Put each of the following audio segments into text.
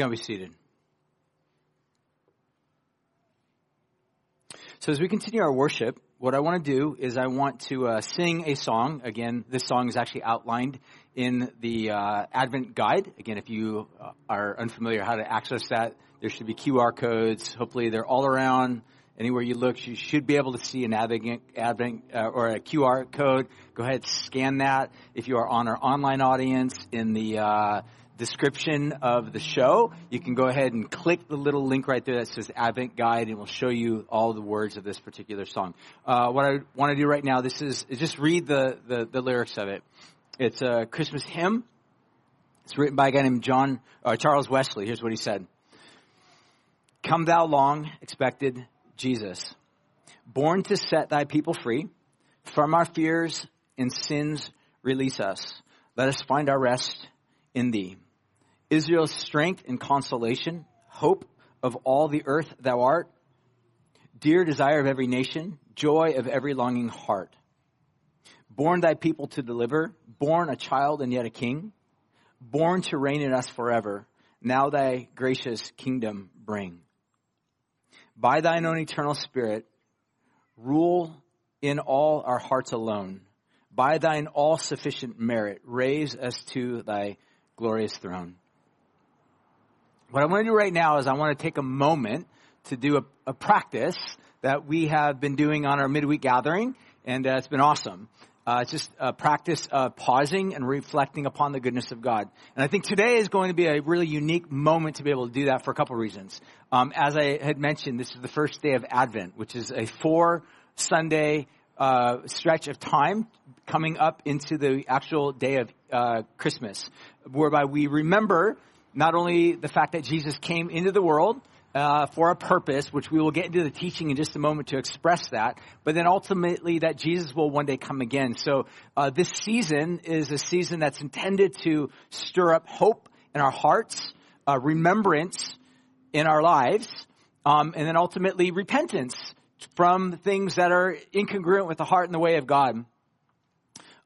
Can be seated. So as we continue our worship, what I want to do is I want to uh, sing a song. Again, this song is actually outlined in the uh, Advent guide. Again, if you uh, are unfamiliar how to access that, there should be QR codes. Hopefully, they're all around. Anywhere you look, you should be able to see an Advent, Advent uh, or a QR code. Go ahead, scan that. If you are on our online audience, in the uh, description of the show, you can go ahead and click the little link right there that says Advent Guide, and it will show you all the words of this particular song. Uh, what I want to do right now, this is, is just read the, the, the lyrics of it. It's a Christmas hymn. It's written by a guy named John uh, Charles Wesley. Here's what he said: "Come, thou long expected Jesus, born to set thy people free from our fears and sins. Release us. Let us find our rest in thee. Israel's strength and consolation, hope of all the earth thou art, dear desire of every nation, joy of every longing heart." born thy people to deliver, born a child and yet a king, born to reign in us forever, now thy gracious kingdom bring. By thine own eternal spirit, rule in all our hearts alone. By thine all sufficient merit, raise us to thy glorious throne. What I want to do right now is I want to take a moment to do a, a practice that we have been doing on our midweek gathering, and uh, it's been awesome. Uh, it's just a practice of pausing and reflecting upon the goodness of God. And I think today is going to be a really unique moment to be able to do that for a couple of reasons. Um, as I had mentioned, this is the first day of Advent, which is a four Sunday uh, stretch of time coming up into the actual day of uh, Christmas, whereby we remember not only the fact that Jesus came into the world, uh, for a purpose, which we will get into the teaching in just a moment to express that, but then ultimately that Jesus will one day come again. So uh, this season is a season that's intended to stir up hope in our hearts, uh, remembrance in our lives, um, and then ultimately repentance from things that are incongruent with the heart and the way of God.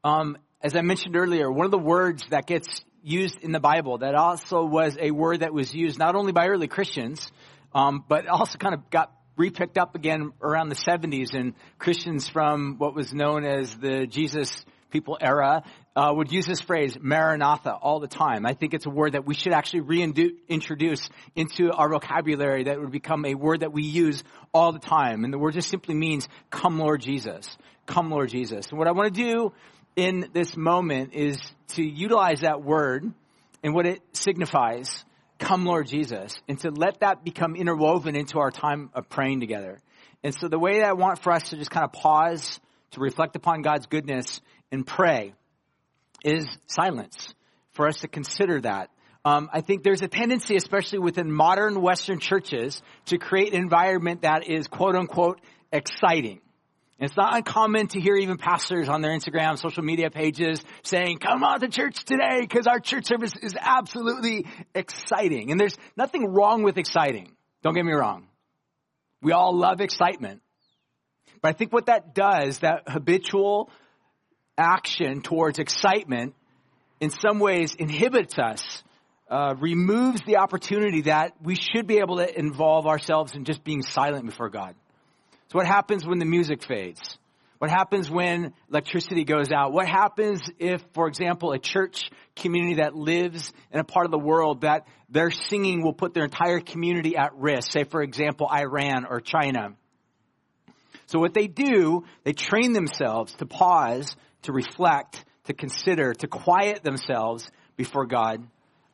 Um, as I mentioned earlier, one of the words that gets used in the Bible that also was a word that was used not only by early Christians, um, but also kind of got repicked up again around the 70s, and Christians from what was known as the Jesus people era uh, would use this phrase maranatha all the time. I think it's a word that we should actually reintroduce into our vocabulary that would become a word that we use all the time. And the word just simply means come lord jesus. Come lord jesus. And what i want to do in this moment is to utilize that word and what it signifies come Lord Jesus, and to let that become interwoven into our time of praying together. And so the way that I want for us to just kind of pause, to reflect upon God's goodness and pray is silence, for us to consider that. Um, I think there's a tendency, especially within modern Western churches, to create an environment that is quote unquote exciting. It's not uncommon to hear even pastors on their Instagram, social media pages saying, come on to church today because our church service is absolutely exciting. And there's nothing wrong with exciting. Don't get me wrong. We all love excitement. But I think what that does, that habitual action towards excitement, in some ways inhibits us, uh, removes the opportunity that we should be able to involve ourselves in just being silent before God. So what happens when the music fades? What happens when electricity goes out? What happens if, for example, a church community that lives in a part of the world that their singing will put their entire community at risk? Say, for example, Iran or China. So what they do, they train themselves to pause, to reflect, to consider, to quiet themselves before God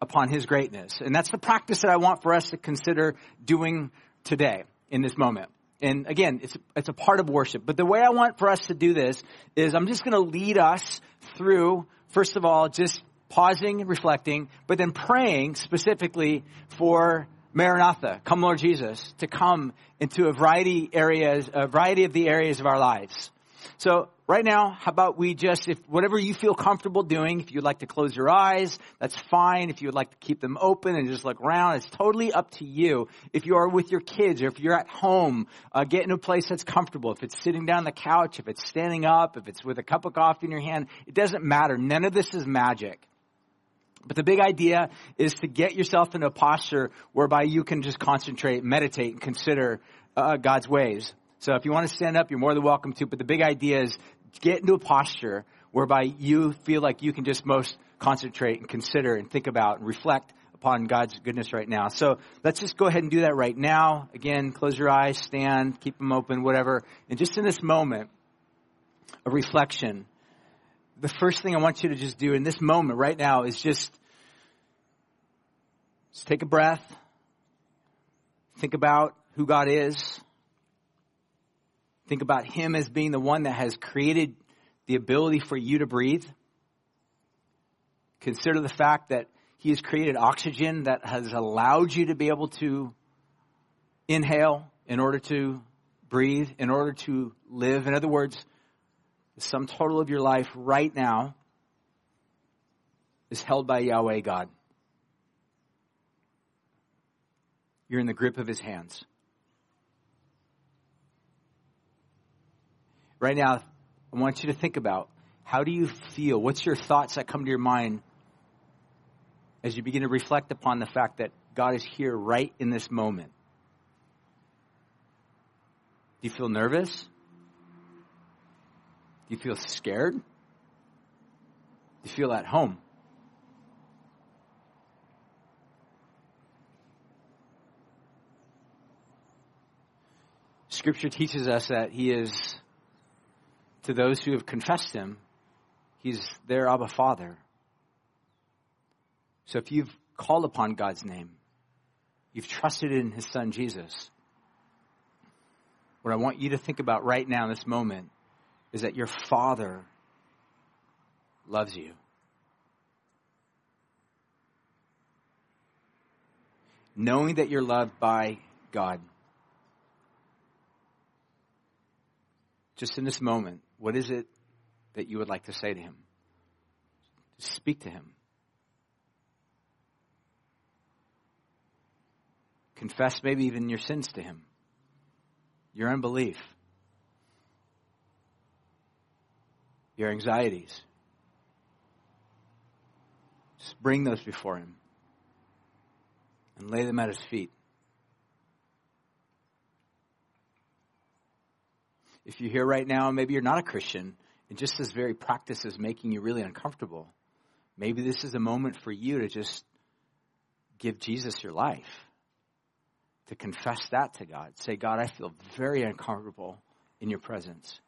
upon His greatness. And that's the practice that I want for us to consider doing today in this moment and again, it's, it's a part of worship. But the way I want for us to do this is I'm just going to lead us through, first of all, just pausing reflecting, but then praying specifically for Maranatha, come Lord Jesus, to come into a variety areas, a variety of the areas of our lives. So right now, how about we just, if whatever you feel comfortable doing, if you'd like to close your eyes, that's fine. If you would like to keep them open and just look around, it's totally up to you. If you are with your kids or if you're at home, uh, get in a place that's comfortable. If it's sitting down the couch, if it's standing up, if it's with a cup of coffee in your hand, it doesn't matter. None of this is magic. But the big idea is to get yourself in a posture whereby you can just concentrate, meditate, and consider uh, God's ways. So if you want to stand up, you're more than welcome to. But the big idea is get into a posture whereby you feel like you can just most concentrate and consider and think about and reflect upon God's goodness right now. So let's just go ahead and do that right now. Again, close your eyes, stand, keep them open, whatever. And just in this moment of reflection, the first thing I want you to just do in this moment right now is just, just take a breath. Think about who God is. Think about Him as being the one that has created the ability for you to breathe. Consider the fact that He has created oxygen that has allowed you to be able to inhale in order to breathe, in order to live. In other words, the sum total of your life right now is held by Yahweh God. You're in the grip of His hands. Right now, I want you to think about how do you feel? What's your thoughts that come to your mind as you begin to reflect upon the fact that God is here right in this moment? Do you feel nervous? Do you feel scared? Do you feel at home? Scripture teaches us that He is to those who have confessed him, he's their Abba Father. So if you've called upon God's name, you've trusted in his son Jesus, what I want you to think about right now in this moment is that your Father loves you. Knowing that you're loved by God. Just in this moment, what is it that you would like to say to him? Speak to him. Confess maybe even your sins to him, your unbelief, your anxieties. Just bring those before him and lay them at his feet. If you're here right now and maybe you're not a Christian, and just this very practice is making you really uncomfortable, maybe this is a moment for you to just give Jesus your life, to confess that to God. Say, God, I feel very uncomfortable in your presence.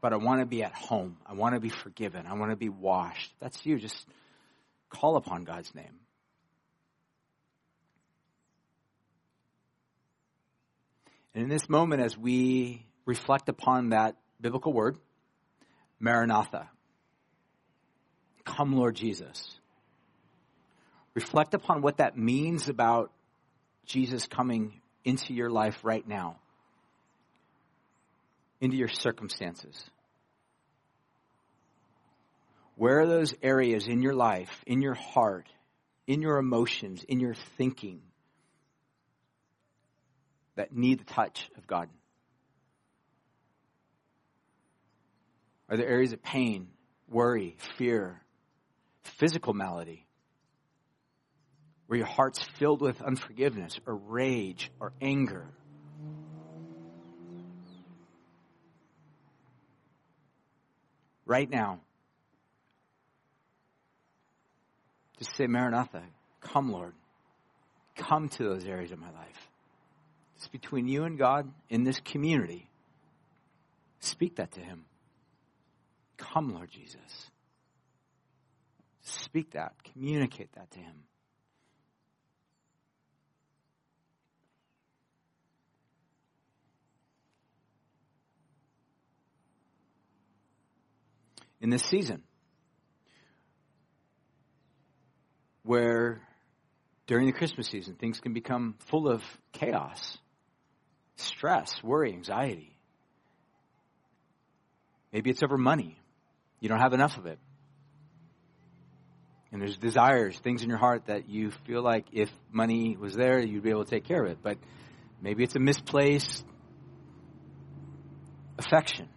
But I want to be at home. I want to be forgiven. I want to be washed. That's you. Just call upon God's name. And in this moment, as we reflect upon that biblical word, Maranatha, come Lord Jesus, reflect upon what that means about Jesus coming into your life right now, into your circumstances. Where are those areas in your life, in your heart, in your emotions, in your thinking that need the touch of God? Are there areas of pain, worry, fear, physical malady? Where your heart's filled with unforgiveness or rage or anger? Right now, just say, Maranatha, come, Lord. Come to those areas of my life. It's between you and God in this community. Speak that to Him. Come, Lord Jesus. Speak that, communicate that to Him. In this season, where during the Christmas season things can become full of chaos stress, worry, anxiety. Maybe it's over money. You don't have enough of it. And there's desires, things in your heart that you feel like if money was there, you'd be able to take care of it. But maybe it's a misplaced affection.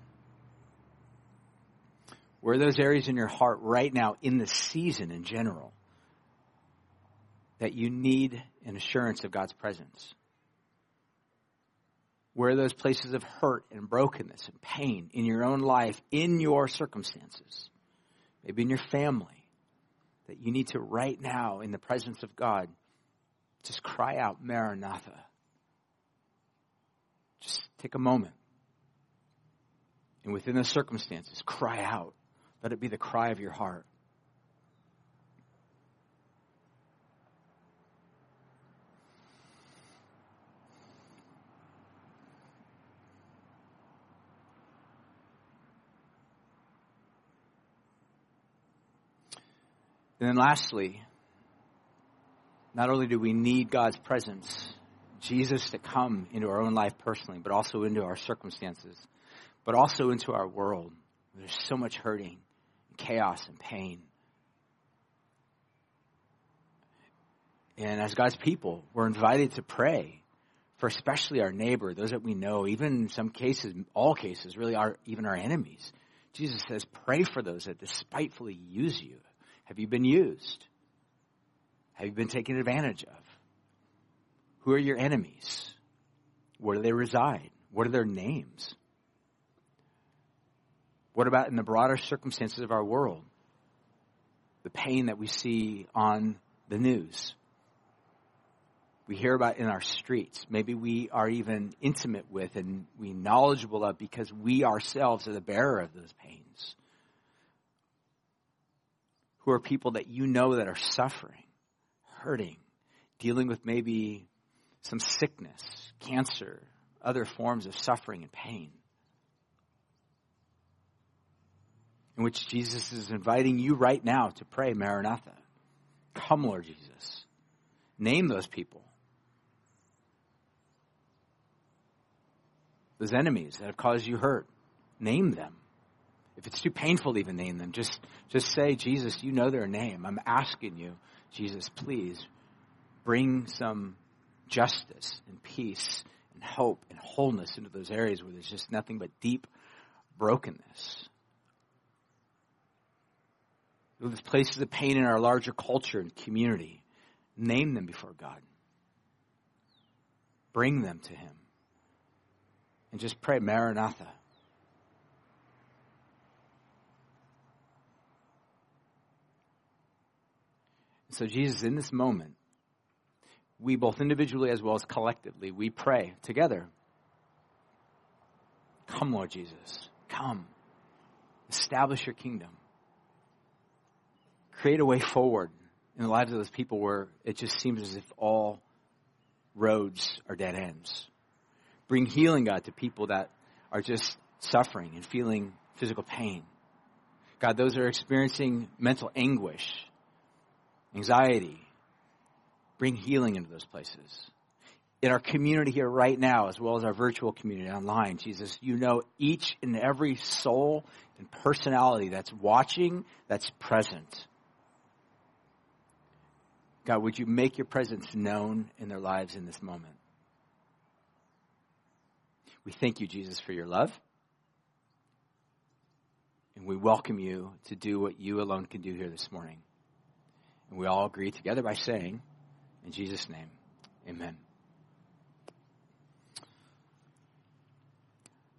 Where are those areas in your heart right now, in the season in general, that you need an assurance of God's presence? Where are those places of hurt and brokenness and pain in your own life, in your circumstances, maybe in your family, that you need to right now, in the presence of God, just cry out, Maranatha. Just take a moment. And within those circumstances, cry out. Let it be the cry of your heart. And then lastly, not only do we need God's presence, Jesus to come into our own life personally, but also into our circumstances, but also into our world. There's so much hurting, and chaos, and pain. And as God's people, we're invited to pray for especially our neighbor, those that we know, even in some cases, all cases, really are even our enemies. Jesus says, pray for those that despitefully use you. Have you been used? Have you been taken advantage of? Who are your enemies? Where do they reside? What are their names? What about in the broader circumstances of our world? The pain that we see on the news. We hear about in our streets. Maybe we are even intimate with and we knowledgeable of because we ourselves are the bearer of those pains who are people that you know that are suffering, hurting, dealing with maybe some sickness, cancer, other forms of suffering and pain. In which Jesus is inviting you right now to pray, Maranatha. Come, Lord Jesus. Name those people. Those enemies that have caused you hurt. Name them. If it's too painful to even name them, just, just say, Jesus, you know their name. I'm asking you, Jesus, please bring some justice and peace and hope and wholeness into those areas where there's just nothing but deep brokenness. Those places of pain in our larger culture and community. Name them before God. Bring them to Him. And just pray, Maranatha. So, Jesus, in this moment, we both individually as well as collectively, we pray together. Come, Lord Jesus. Come. Establish your kingdom. Create a way forward in the lives of those people where it just seems as if all roads are dead ends. Bring healing, God, to people that are just suffering and feeling physical pain. God, those that are experiencing mental anguish anxiety. Bring healing into those places. In our community here right now, as well as our virtual community online, Jesus, you know each and every soul and personality that's watching, that's present. God, would you make your presence known in their lives in this moment? We thank you, Jesus, for your love. And we welcome you to do what you alone can do here this morning. And we all agree together by saying, in Jesus' name, amen.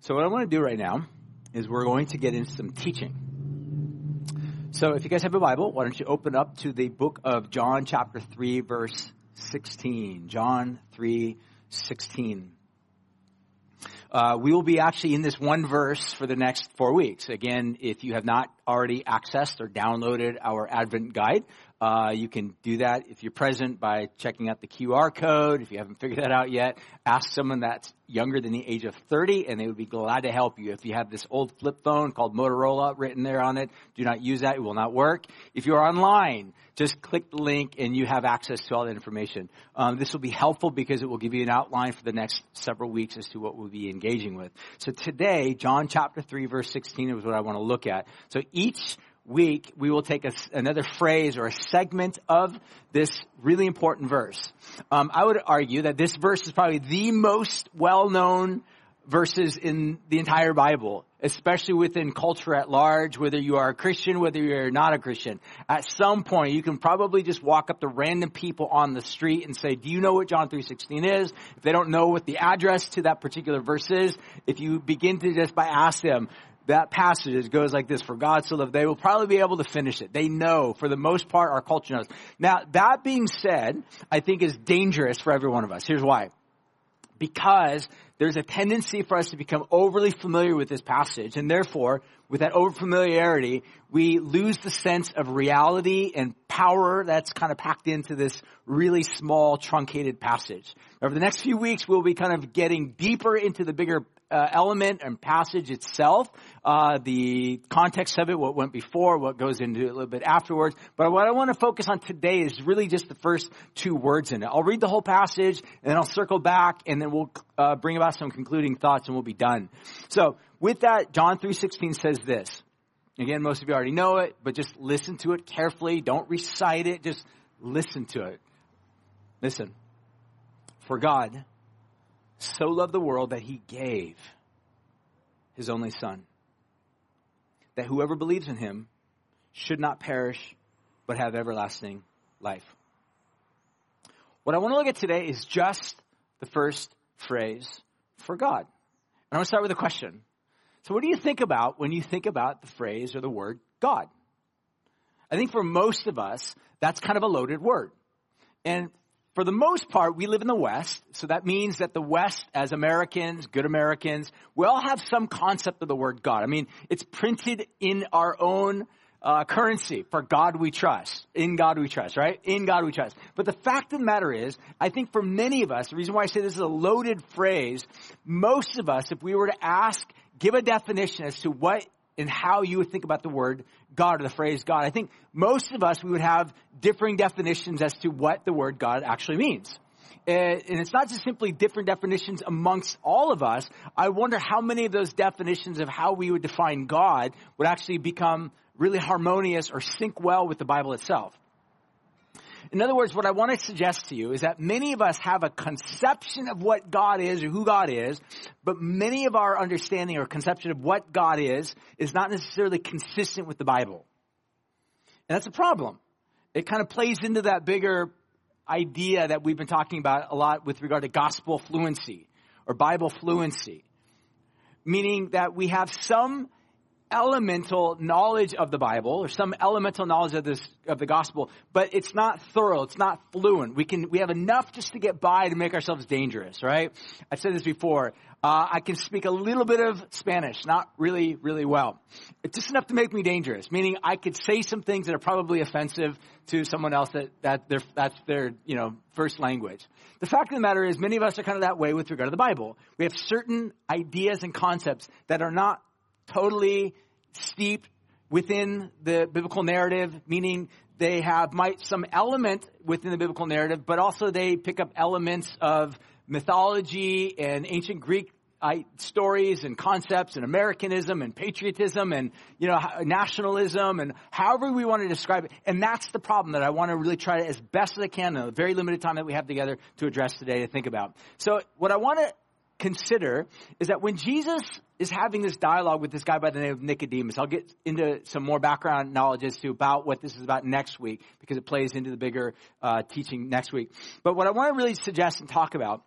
So, what I want to do right now is we're going to get into some teaching. So, if you guys have a Bible, why don't you open up to the book of John, chapter 3, verse 16. John 3, 16. Uh, we will be actually in this one verse for the next four weeks. Again, if you have not already accessed or downloaded our Advent guide, uh, you can do that if you're present by checking out the QR code. If you haven't figured that out yet, ask someone that's younger than the age of 30 and they would be glad to help you. If you have this old flip phone called Motorola written there on it, do not use that. It will not work. If you're online, just click the link and you have access to all the information. Um, this will be helpful because it will give you an outline for the next several weeks as to what we'll be engaging with. So today, John chapter 3 verse 16 is what I want to look at. So each week, we will take a, another phrase or a segment of this really important verse. Um, I would argue that this verse is probably the most well-known verses in the entire Bible, especially within culture at large, whether you are a Christian, whether you're not a Christian. At some point, you can probably just walk up to random people on the street and say, do you know what John 3.16 is? If they don't know what the address to that particular verse is, if you begin to just by ask them, that passage goes like this, for God so loved, they will probably be able to finish it. They know, for the most part, our culture knows. Now, that being said, I think is dangerous for every one of us. Here's why. Because there's a tendency for us to become overly familiar with this passage, and therefore, with that overfamiliarity, we lose the sense of reality and power that's kind of packed into this really small, truncated passage. Over the next few weeks, we'll be kind of getting deeper into the bigger uh, element and passage itself, uh, the context of it, what went before, what goes into it a little bit afterwards. But what I want to focus on today is really just the first two words in it. I'll read the whole passage, and then I'll circle back, and then we'll uh, bring about some concluding thoughts, and we'll be done. So, with that, John three sixteen says this. Again, most of you already know it, but just listen to it carefully. Don't recite it. Just listen to it. Listen. For God so loved the world that he gave his only son. That whoever believes in him should not perish, but have everlasting life. What I want to look at today is just the first phrase for God. And I want to start with a question. So what do you think about when you think about the phrase or the word God? I think for most of us, that's kind of a loaded word. And for the most part, we live in the West, so that means that the West, as Americans, good Americans, we all have some concept of the word God. I mean, it's printed in our own uh, currency. For God we trust. In God we trust, right? In God we trust. But the fact of the matter is, I think for many of us, the reason why I say this is a loaded phrase, most of us, if we were to ask, give a definition as to what and how you would think about the word God or the phrase God. I think most of us, we would have differing definitions as to what the word God actually means. And it's not just simply different definitions amongst all of us. I wonder how many of those definitions of how we would define God would actually become really harmonious or sync well with the Bible itself. In other words, what I want to suggest to you is that many of us have a conception of what God is or who God is, but many of our understanding or conception of what God is is not necessarily consistent with the Bible. And that's a problem. It kind of plays into that bigger idea that we've been talking about a lot with regard to gospel fluency or Bible fluency. Meaning that we have some elemental knowledge of the Bible or some elemental knowledge of this of the gospel, but it's not thorough, it's not fluent. We can we have enough just to get by to make ourselves dangerous, right? I've said this before. Uh, I can speak a little bit of Spanish, not really, really well. It's just enough to make me dangerous, meaning I could say some things that are probably offensive to someone else that, that their, that's their, you know, first language. The fact of the matter is many of us are kind of that way with regard to the Bible. We have certain ideas and concepts that are not totally steeped within the biblical narrative, meaning they have might some element within the biblical narrative, but also they pick up elements of mythology and ancient Greek uh, stories and concepts and Americanism and patriotism and, you know, nationalism and however we want to describe it. And that's the problem that I want to really try to, as best as I can in the very limited time that we have together to address today to think about. So what I want to consider is that when Jesus is having this dialogue with this guy by the name of Nicodemus, I'll get into some more background knowledge as to about what this is about next week because it plays into the bigger uh, teaching next week. But what I want to really suggest and talk about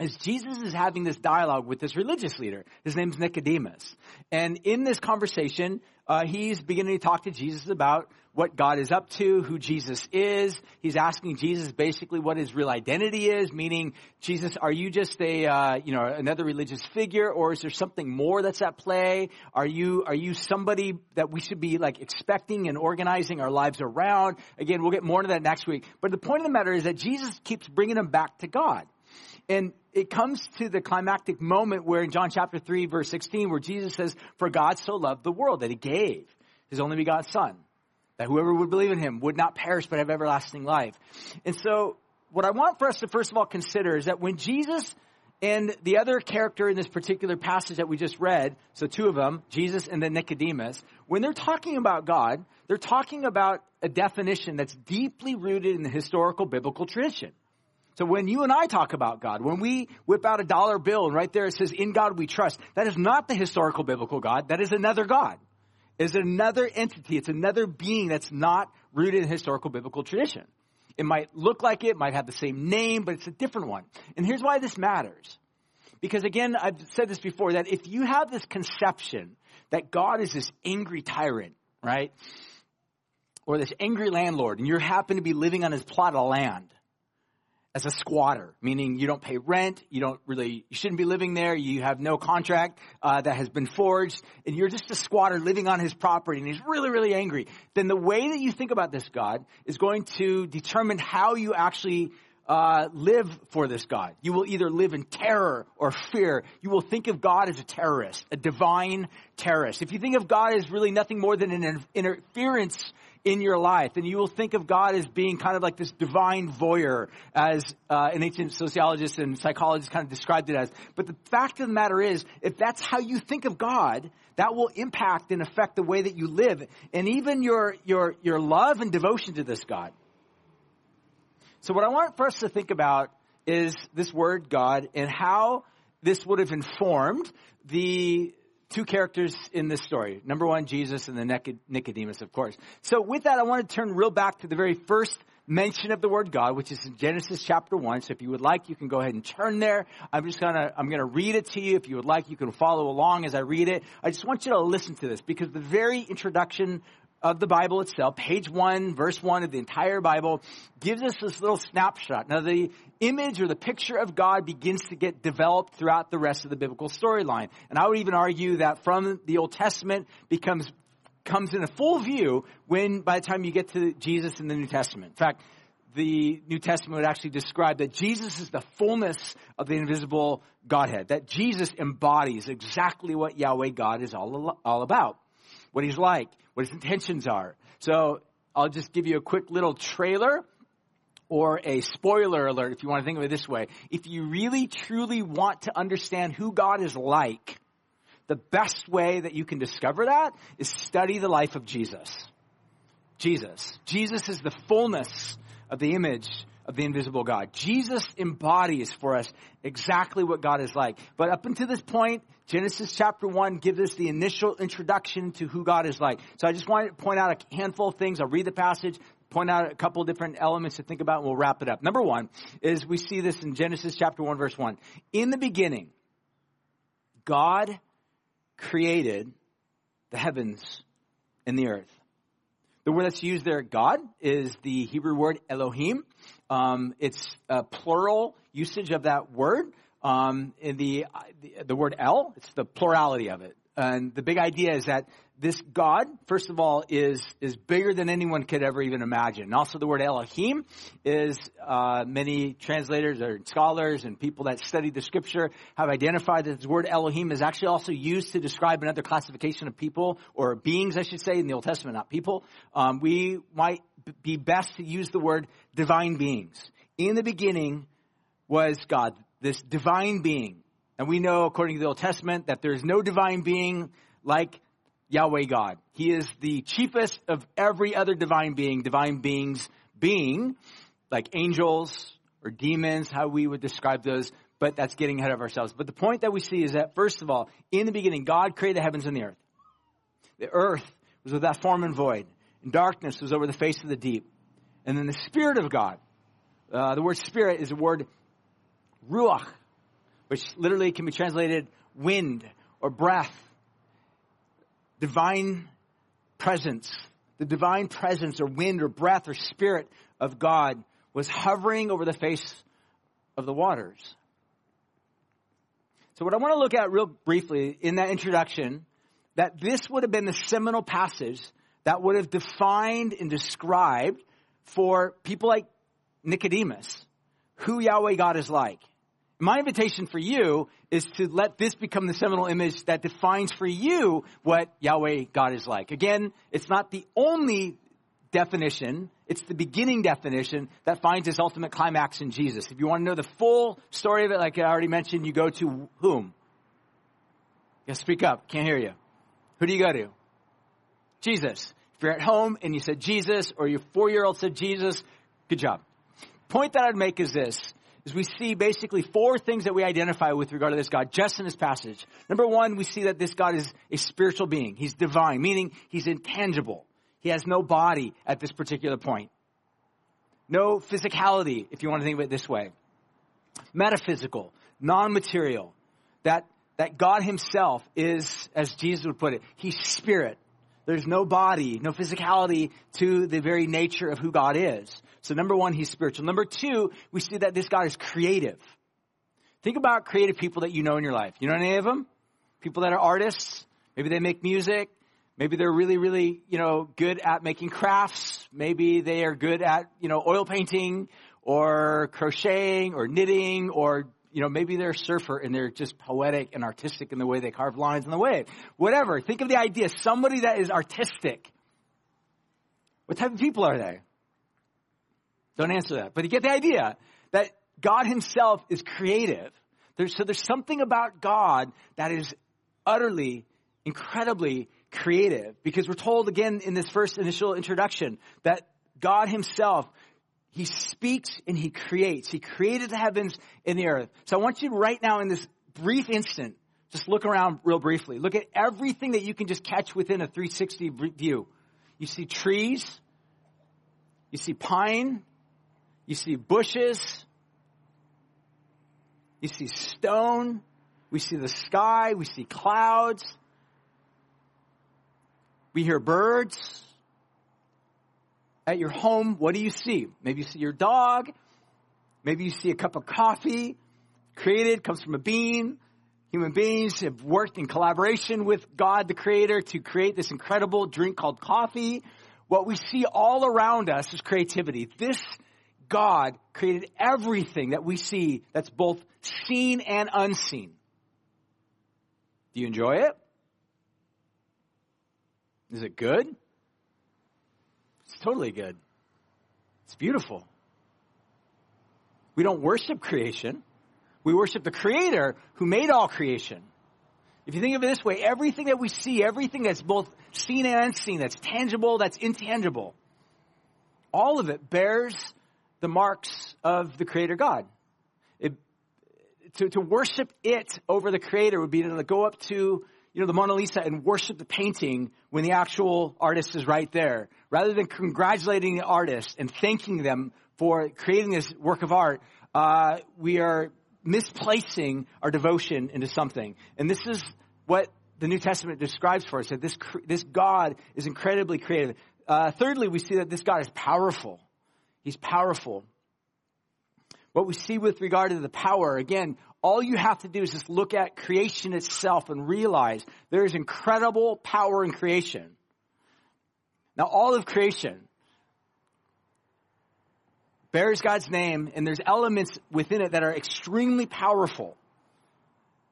is Jesus is having this dialogue with this religious leader. His name's Nicodemus. And in this conversation, uh, he's beginning to talk to Jesus about what God is up to, who Jesus is. He's asking Jesus basically what his real identity is, meaning, Jesus, are you just a, uh, you know, another religious figure, or is there something more that's at play? Are you, are you somebody that we should be like expecting and organizing our lives around? Again, we'll get more into that next week. But the point of the matter is that Jesus keeps bringing him back to God. And it comes to the climactic moment where in John chapter 3 verse 16 where Jesus says, for God so loved the world that he gave his only begotten son, that whoever would believe in him would not perish but have everlasting life. And so what I want for us to first of all consider is that when Jesus and the other character in this particular passage that we just read, so two of them, Jesus and then Nicodemus, when they're talking about God, they're talking about a definition that's deeply rooted in the historical biblical tradition. So when you and I talk about God, when we whip out a dollar bill and right there it says, in God we trust, that is not the historical biblical God. That is another God. It is another entity. It's another being that's not rooted in historical biblical tradition. It might look like it, might have the same name, but it's a different one. And here's why this matters. Because again, I've said this before, that if you have this conception that God is this angry tyrant, right? Or this angry landlord, and you happen to be living on his plot of land, as a squatter, meaning you don't pay rent, you don't really, you shouldn't be living there, you have no contract uh, that has been forged, and you're just a squatter living on his property, and he's really, really angry. Then the way that you think about this God is going to determine how you actually uh, live for this God. You will either live in terror or fear. You will think of God as a terrorist, a divine terrorist. If you think of God as really nothing more than an interference in your life. And you will think of God as being kind of like this divine voyeur, as uh, an ancient sociologist and psychologist kind of described it as. But the fact of the matter is, if that's how you think of God, that will impact and affect the way that you live, and even your your your love and devotion to this God. So, what I want for us to think about is this word God and how this would have informed the two characters in this story. Number one, Jesus and then Nicodemus, of course. So with that, I want to turn real back to the very first mention of the word God, which is in Genesis chapter one. So if you would like, you can go ahead and turn there. I'm just gonna, I'm gonna read it to you. If you would like, you can follow along as I read it. I just want you to listen to this because the very introduction of the Bible itself, page one, verse one of the entire Bible, gives us this little snapshot. Now the image or the picture of God begins to get developed throughout the rest of the biblical storyline. And I would even argue that from the Old Testament becomes comes in a full view when by the time you get to Jesus in the New Testament. In fact, the New Testament would actually describe that Jesus is the fullness of the invisible Godhead, that Jesus embodies exactly what Yahweh God is all, all about, what he's like, what his intentions are. So I'll just give you a quick little trailer or a spoiler alert if you want to think of it this way. If you really truly want to understand who God is like, the best way that you can discover that is study the life of Jesus. Jesus. Jesus is the fullness of the image of the invisible God. Jesus embodies for us exactly what God is like. But up until this point, Genesis chapter 1 gives us the initial introduction to who God is like. So I just wanted to point out a handful of things. I'll read the passage, point out a couple different elements to think about, and we'll wrap it up. Number one is we see this in Genesis chapter 1 verse 1. In the beginning, God created the heavens and the earth. The word that's used there, God, is the Hebrew word Elohim. Um, it's a plural usage of that word. Um, in the, the, the word El, it's the plurality of it. And the big idea is that this God, first of all, is is bigger than anyone could ever even imagine. And also, the word Elohim is uh, many translators or scholars and people that study the Scripture have identified that this word Elohim is actually also used to describe another classification of people or beings, I should say, in the Old Testament, not people. Um, we might be best to use the word divine beings. In the beginning was God, this divine being. And we know, according to the Old Testament, that there is no divine being like Yahweh God. He is the chiefest of every other divine being, divine beings being, like angels or demons, how we would describe those, but that's getting ahead of ourselves. But the point that we see is that, first of all, in the beginning, God created the heavens and the earth. The earth was without form and void, and darkness was over the face of the deep. And then the Spirit of God, uh, the word Spirit is the word ruach, which literally can be translated wind or breath divine presence, the divine presence or wind or breath or spirit of God was hovering over the face of the waters. So what I want to look at real briefly in that introduction, that this would have been the seminal passage that would have defined and described for people like Nicodemus who Yahweh God is like. My invitation for you is to let this become the seminal image that defines for you what Yahweh God is like. Again, it's not the only definition, it's the beginning definition that finds its ultimate climax in Jesus. If you want to know the full story of it, like I already mentioned, you go to whom? Yeah, speak up. Can't hear you. Who do you go to? Jesus. If you're at home and you said Jesus, or your four year old said Jesus, good job. Point that I'd make is this is we see basically four things that we identify with regard to this God just in this passage. Number one, we see that this God is a spiritual being. He's divine, meaning he's intangible. He has no body at this particular point. No physicality, if you want to think of it this way. Metaphysical, non-material. That, that God himself is, as Jesus would put it, he's spirit. There's no body, no physicality to the very nature of who God is. So number one, he's spiritual. Number two, we see that this God is creative. Think about creative people that you know in your life. You know any of them? People that are artists. Maybe they make music. Maybe they're really, really, you know, good at making crafts. Maybe they are good at, you know, oil painting or crocheting or knitting or you know, maybe they're a surfer and they're just poetic and artistic in the way they carve lines in the wave. Whatever. Think of the idea. Somebody that is artistic. What type of people are they? Don't answer that. But you get the idea that God himself is creative. There's, so there's something about God that is utterly, incredibly creative because we're told again in this first initial introduction that God himself he speaks and he creates. He created the heavens and the earth. So I want you right now in this brief instant, just look around real briefly. Look at everything that you can just catch within a 360 view. You see trees. You see pine. You see bushes. You see stone. We see the sky. We see clouds. We hear birds at your home, what do you see? Maybe you see your dog. Maybe you see a cup of coffee created, comes from a bean. Human beings have worked in collaboration with God, the creator, to create this incredible drink called coffee. What we see all around us is creativity. This God created everything that we see that's both seen and unseen. Do you enjoy it? Is it good? It's totally good. It's beautiful. We don't worship creation. We worship the creator who made all creation. If you think of it this way, everything that we see, everything that's both seen and unseen, that's tangible, that's intangible, all of it bears the marks of the creator God. It, to, to worship it over the creator would be to go up to you know, the Mona Lisa and worship the painting when the actual artist is right there. Rather than congratulating the artist and thanking them for creating this work of art, uh, we are misplacing our devotion into something. And this is what the New Testament describes for us, that this, this God is incredibly creative. Uh, thirdly, we see that this God is powerful. He's powerful. What we see with regard to the power, again, all you have to do is just look at creation itself and realize there is incredible power in creation. Now, all of creation bears God's name, and there's elements within it that are extremely powerful.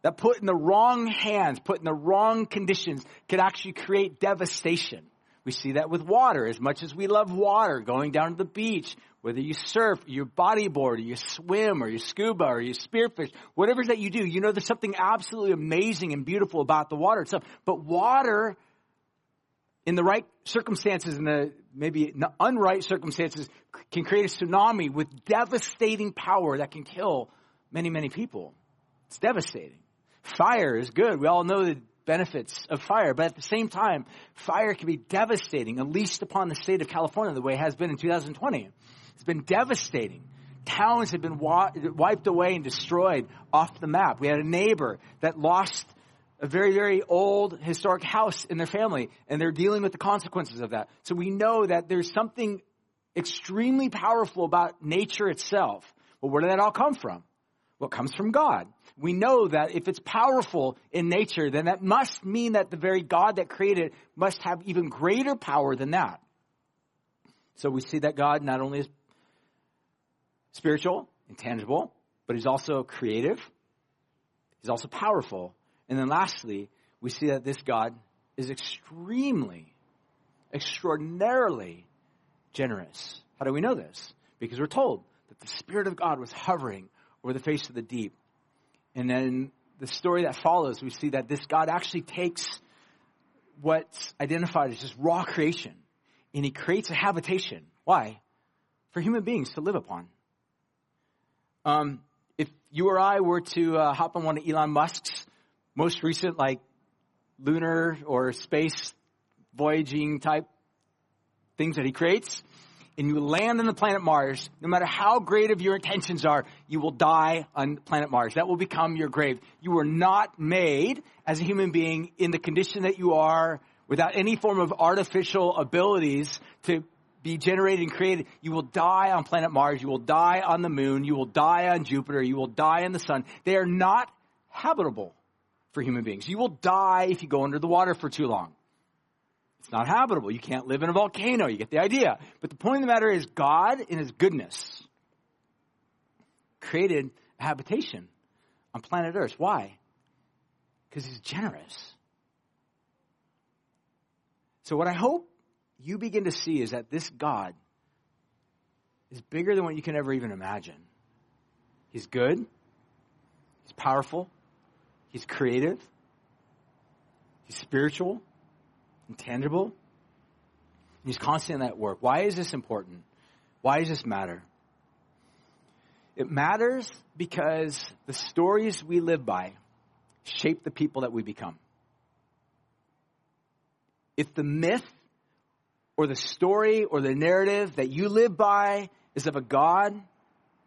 That put in the wrong hands, put in the wrong conditions, could actually create devastation. We see that with water. As much as we love water, going down to the beach, whether you surf, you bodyboard, or you swim, or you scuba, or you spearfish, whatever it is that you do, you know there's something absolutely amazing and beautiful about the water itself. But water, in the right circumstances, and the maybe the unright circumstances, can create a tsunami with devastating power that can kill many, many people. It's devastating. Fire is good. We all know the benefits of fire, but at the same time, fire can be devastating, unleashed upon the state of California the way it has been in 2020. It's been devastating. Towns have been wiped away and destroyed off the map. We had a neighbor that lost a very, very old historic house in their family, and they're dealing with the consequences of that. So we know that there's something extremely powerful about nature itself. Well, where did that all come from? Well, it comes from God. We know that if it's powerful in nature, then that must mean that the very God that created it must have even greater power than that. So we see that God not only is spiritual, intangible, but he's also creative. He's also powerful. And then lastly, we see that this God is extremely, extraordinarily generous. How do we know this? Because we're told that the Spirit of God was hovering over the face of the deep. And then the story that follows, we see that this God actually takes what's identified as just raw creation and he creates a habitation. Why? For human beings to live upon. Um, if you or I were to uh, hop on one of Elon Musk's most recent, like lunar or space voyaging type things that he creates, and you land on the planet Mars, no matter how great of your intentions are, you will die on planet Mars. That will become your grave. You were not made as a human being in the condition that you are without any form of artificial abilities to be generated and created. You will die on planet Mars. You will die on the moon. You will die on Jupiter. You will die on the sun. They are not habitable for human beings. You will die if you go under the water for too long. It's not habitable. You can't live in a volcano. You get the idea. But the point of the matter is God in his goodness created a habitation on planet Earth. Why? Because he's generous. So what I hope you begin to see is that this God is bigger than what you can ever even imagine. He's good. He's powerful. He's creative. He's spiritual intangible. He's constantly at work. Why is this important? Why does this matter? It matters because the stories we live by shape the people that we become. If the myth or the story or the narrative that you live by is of a God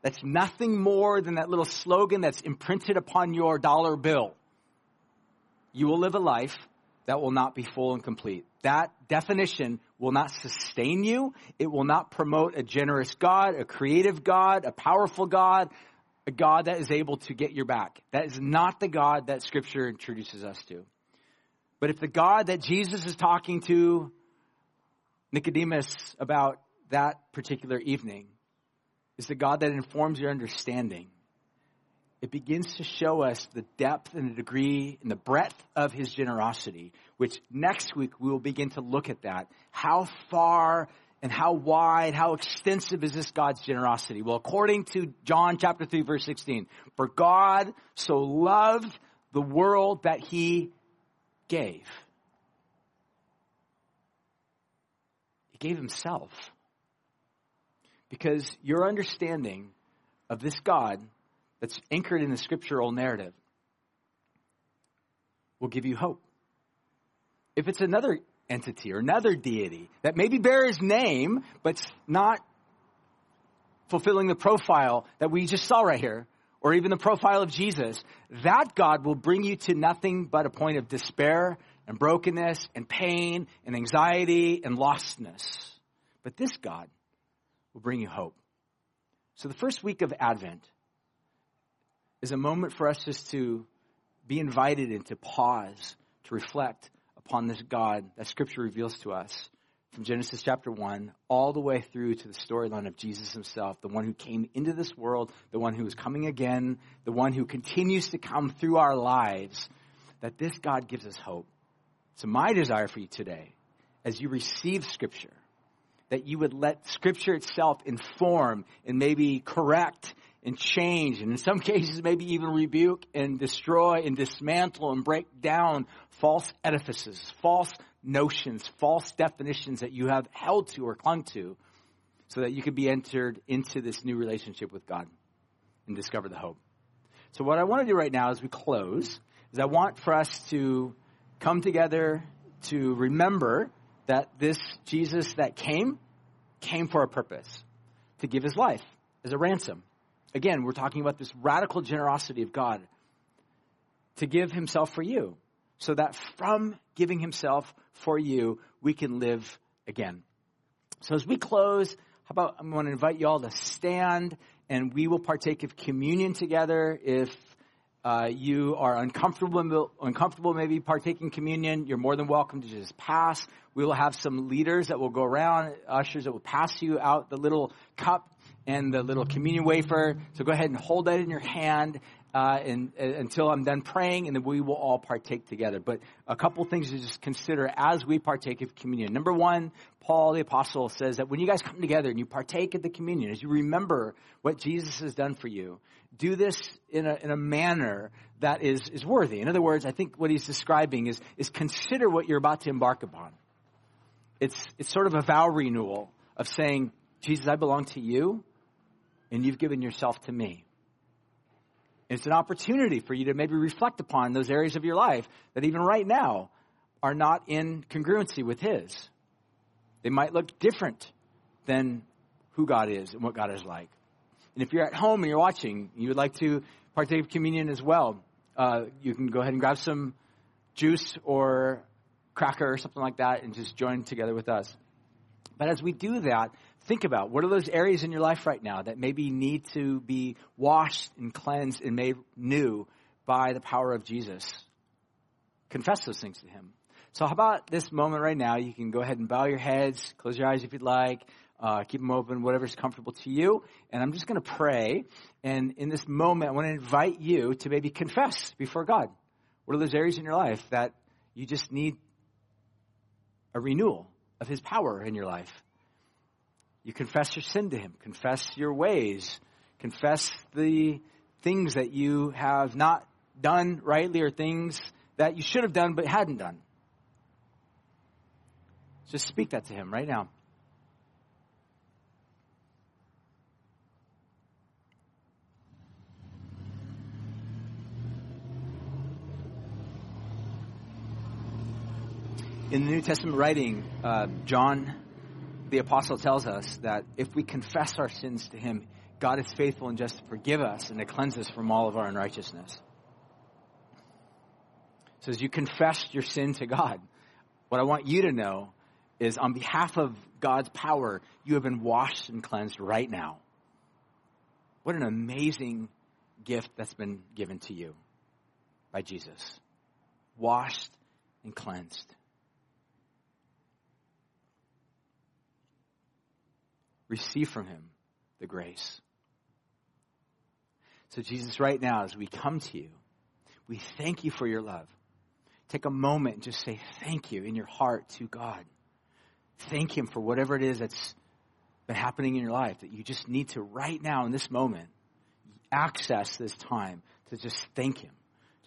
that's nothing more than that little slogan that's imprinted upon your dollar bill, you will live a life that will not be full and complete. That definition will not sustain you. It will not promote a generous God, a creative God, a powerful God, a God that is able to get your back. That is not the God that scripture introduces us to. But if the God that Jesus is talking to Nicodemus about that particular evening is the God that informs your understanding, it begins to show us the depth and the degree and the breadth of his generosity, which next week we will begin to look at that. How far and how wide, how extensive is this God's generosity? Well, according to John chapter 3 verse 16, for God so loved the world that he gave. He gave himself. Because your understanding of this God that's anchored in the scriptural narrative will give you hope. If it's another entity or another deity that maybe bears name, but not fulfilling the profile that we just saw right here, or even the profile of Jesus, that God will bring you to nothing but a point of despair and brokenness and pain and anxiety and lostness. But this God will bring you hope. So the first week of Advent, is a moment for us just to be invited and to pause, to reflect upon this God that Scripture reveals to us from Genesis chapter 1 all the way through to the storyline of Jesus himself, the one who came into this world, the one who is coming again, the one who continues to come through our lives, that this God gives us hope. So my desire for you today, as you receive Scripture, that you would let Scripture itself inform and maybe correct and change, and in some cases, maybe even rebuke and destroy and dismantle and break down false edifices, false notions, false definitions that you have held to or clung to, so that you could be entered into this new relationship with God and discover the hope. So, what I want to do right now as we close is I want for us to come together to remember that this Jesus that came, came for a purpose to give his life as a ransom Again, we're talking about this radical generosity of God to give himself for you so that from giving himself for you, we can live again. So as we close, how about I'm going to invite you all to stand and we will partake of communion together. If uh, you are uncomfortable, uncomfortable maybe partaking communion, you're more than welcome to just pass. We will have some leaders that will go around, ushers that will pass you out the little cup and the little communion wafer. So go ahead and hold that in your hand uh, and, uh, until I'm done praying, and then we will all partake together. But a couple things to just consider as we partake of communion. Number one, Paul the apostle says that when you guys come together and you partake of the communion, as you remember what Jesus has done for you, do this in a, in a manner that is, is worthy. In other words, I think what he's describing is, is consider what you're about to embark upon. It's, it's sort of a vow renewal of saying, Jesus, I belong to you and you've given yourself to me. It's an opportunity for you to maybe reflect upon those areas of your life that even right now are not in congruency with His. They might look different than who God is and what God is like. And if you're at home and you're watching, you would like to partake of communion as well, uh, you can go ahead and grab some juice or cracker or something like that and just join together with us. But as we do that, think about what are those areas in your life right now that maybe need to be washed and cleansed and made new by the power of Jesus. Confess those things to Him. So how about this moment right now? You can go ahead and bow your heads, close your eyes if you'd like, uh, keep them open, whatever's comfortable to you. And I'm just going to pray. And in this moment, I want to invite you to maybe confess before God. What are those areas in your life that you just need a renewal of His power in your life? You confess your sin to Him, confess your ways, confess the things that you have not done rightly or things that you should have done but hadn't done. Just speak that to Him right now. In the New Testament writing, uh, John the apostle tells us that if we confess our sins to him, God is faithful and just to forgive us and to cleanse us from all of our unrighteousness. So as you confess your sin to God, what I want you to know is on behalf of God's power, you have been washed and cleansed right now. What an amazing gift that's been given to you by Jesus. Washed and cleansed. Receive from him the grace. So, Jesus, right now, as we come to you, we thank you for your love. Take a moment and just say thank you in your heart to God. Thank Him for whatever it is that's been happening in your life that you just need to, right now, in this moment, access this time to just thank Him,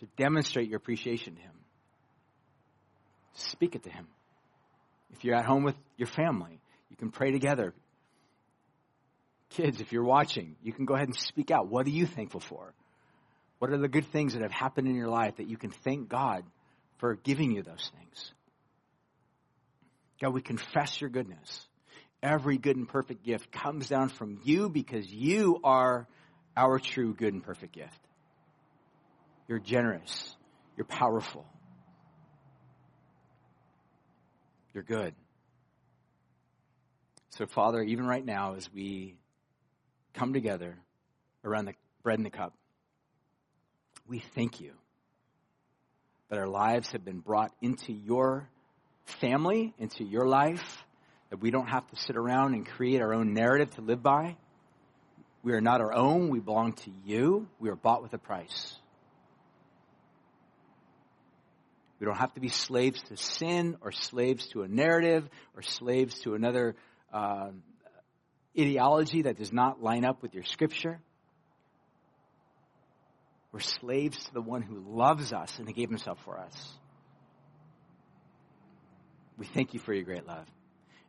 to demonstrate your appreciation to Him. Speak it to Him. If you're at home with your family, you can pray together. Kids, if you're watching, you can go ahead and speak out. What are you thankful for? What are the good things that have happened in your life that you can thank God for giving you those things? God, we confess your goodness. Every good and perfect gift comes down from you because you are our true good and perfect gift. You're generous. You're powerful. You're good. So, Father, even right now, as we come together around the bread and the cup, we thank you that our lives have been brought into your family, into your life, that we don't have to sit around and create our own narrative to live by. We are not our own. We belong to you. We are bought with a price. We don't have to be slaves to sin or slaves to a narrative or slaves to another uh, ideology that does not line up with your scripture. We're slaves to the one who loves us and who gave himself for us. We thank you for your great love.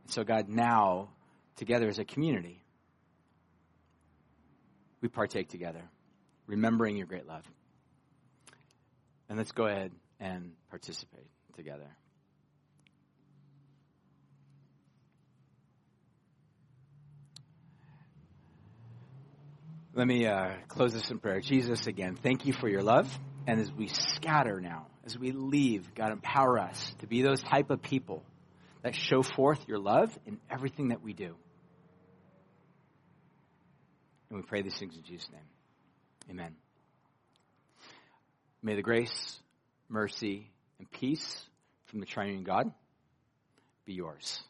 And so, God, now, together as a community, we partake together, remembering your great love. And let's go ahead and participate together. Let me uh, close this in prayer. Jesus, again, thank you for your love. And as we scatter now, as we leave, God, empower us to be those type of people that show forth your love in everything that we do. And we pray these things in Jesus' name. Amen. May the grace, mercy, and peace from the triune God be yours.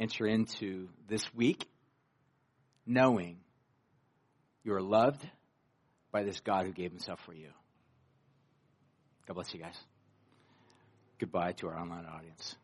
Enter into this week knowing you are loved by this God who gave himself for you. God bless you guys. Goodbye to our online audience.